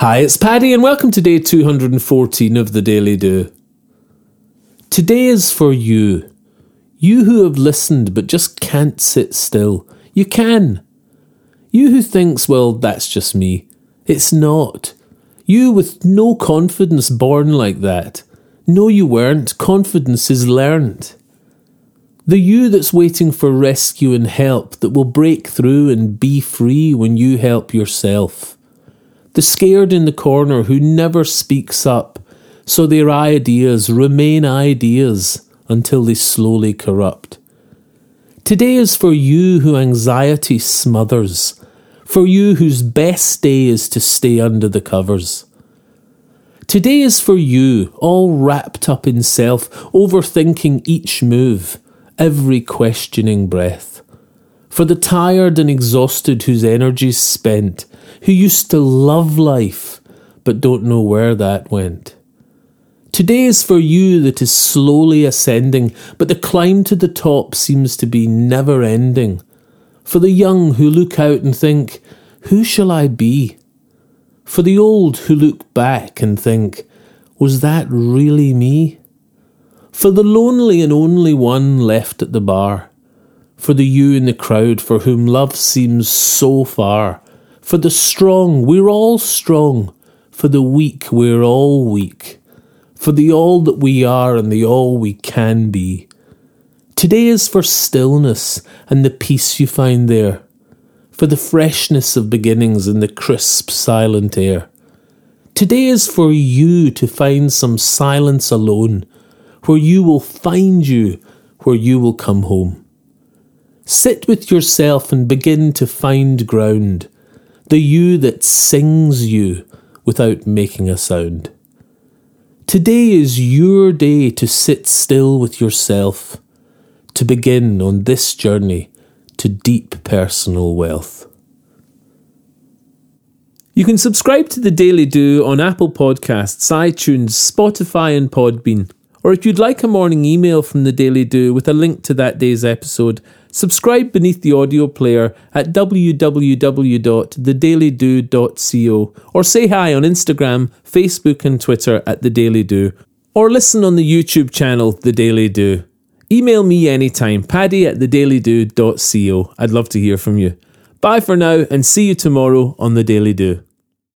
Hi, it's Paddy, and welcome to day 214 of the Daily Do. Today is for you. You who have listened but just can't sit still. You can. You who thinks, well, that's just me. It's not. You with no confidence born like that. No, you weren't. Confidence is learnt. The you that's waiting for rescue and help that will break through and be free when you help yourself the scared in the corner who never speaks up, so their ideas remain ideas until they slowly corrupt. Today is for you who anxiety smothers, for you whose best day is to stay under the covers. Today is for you, all wrapped up in self, overthinking each move, every questioning breath. For the tired and exhausted whose energy's spent, who used to love life but don't know where that went. Today is for you that is slowly ascending, but the climb to the top seems to be never ending. For the young who look out and think, Who shall I be? For the old who look back and think, Was that really me? For the lonely and only one left at the bar. For the you in the crowd for whom love seems so far for the strong, we're all strong. For the weak, we're all weak. For the all that we are and the all we can be. Today is for stillness and the peace you find there. For the freshness of beginnings and the crisp, silent air. Today is for you to find some silence alone, where you will find you, where you will come home. Sit with yourself and begin to find ground the you that sings you without making a sound. Today is your day to sit still with yourself, to begin on this journey to deep personal wealth. You can subscribe to the Daily Do on Apple Podcasts, iTunes, Spotify, and Podbean. Or if you'd like a morning email from the Daily Do with a link to that day's episode, subscribe beneath the audio player at www.thedailydo.co or say hi on Instagram, Facebook, and Twitter at The Daily Do, or listen on the YouTube channel The Daily Do. Email me anytime, paddy at thedailydo.co. I'd love to hear from you. Bye for now and see you tomorrow on The Daily Do.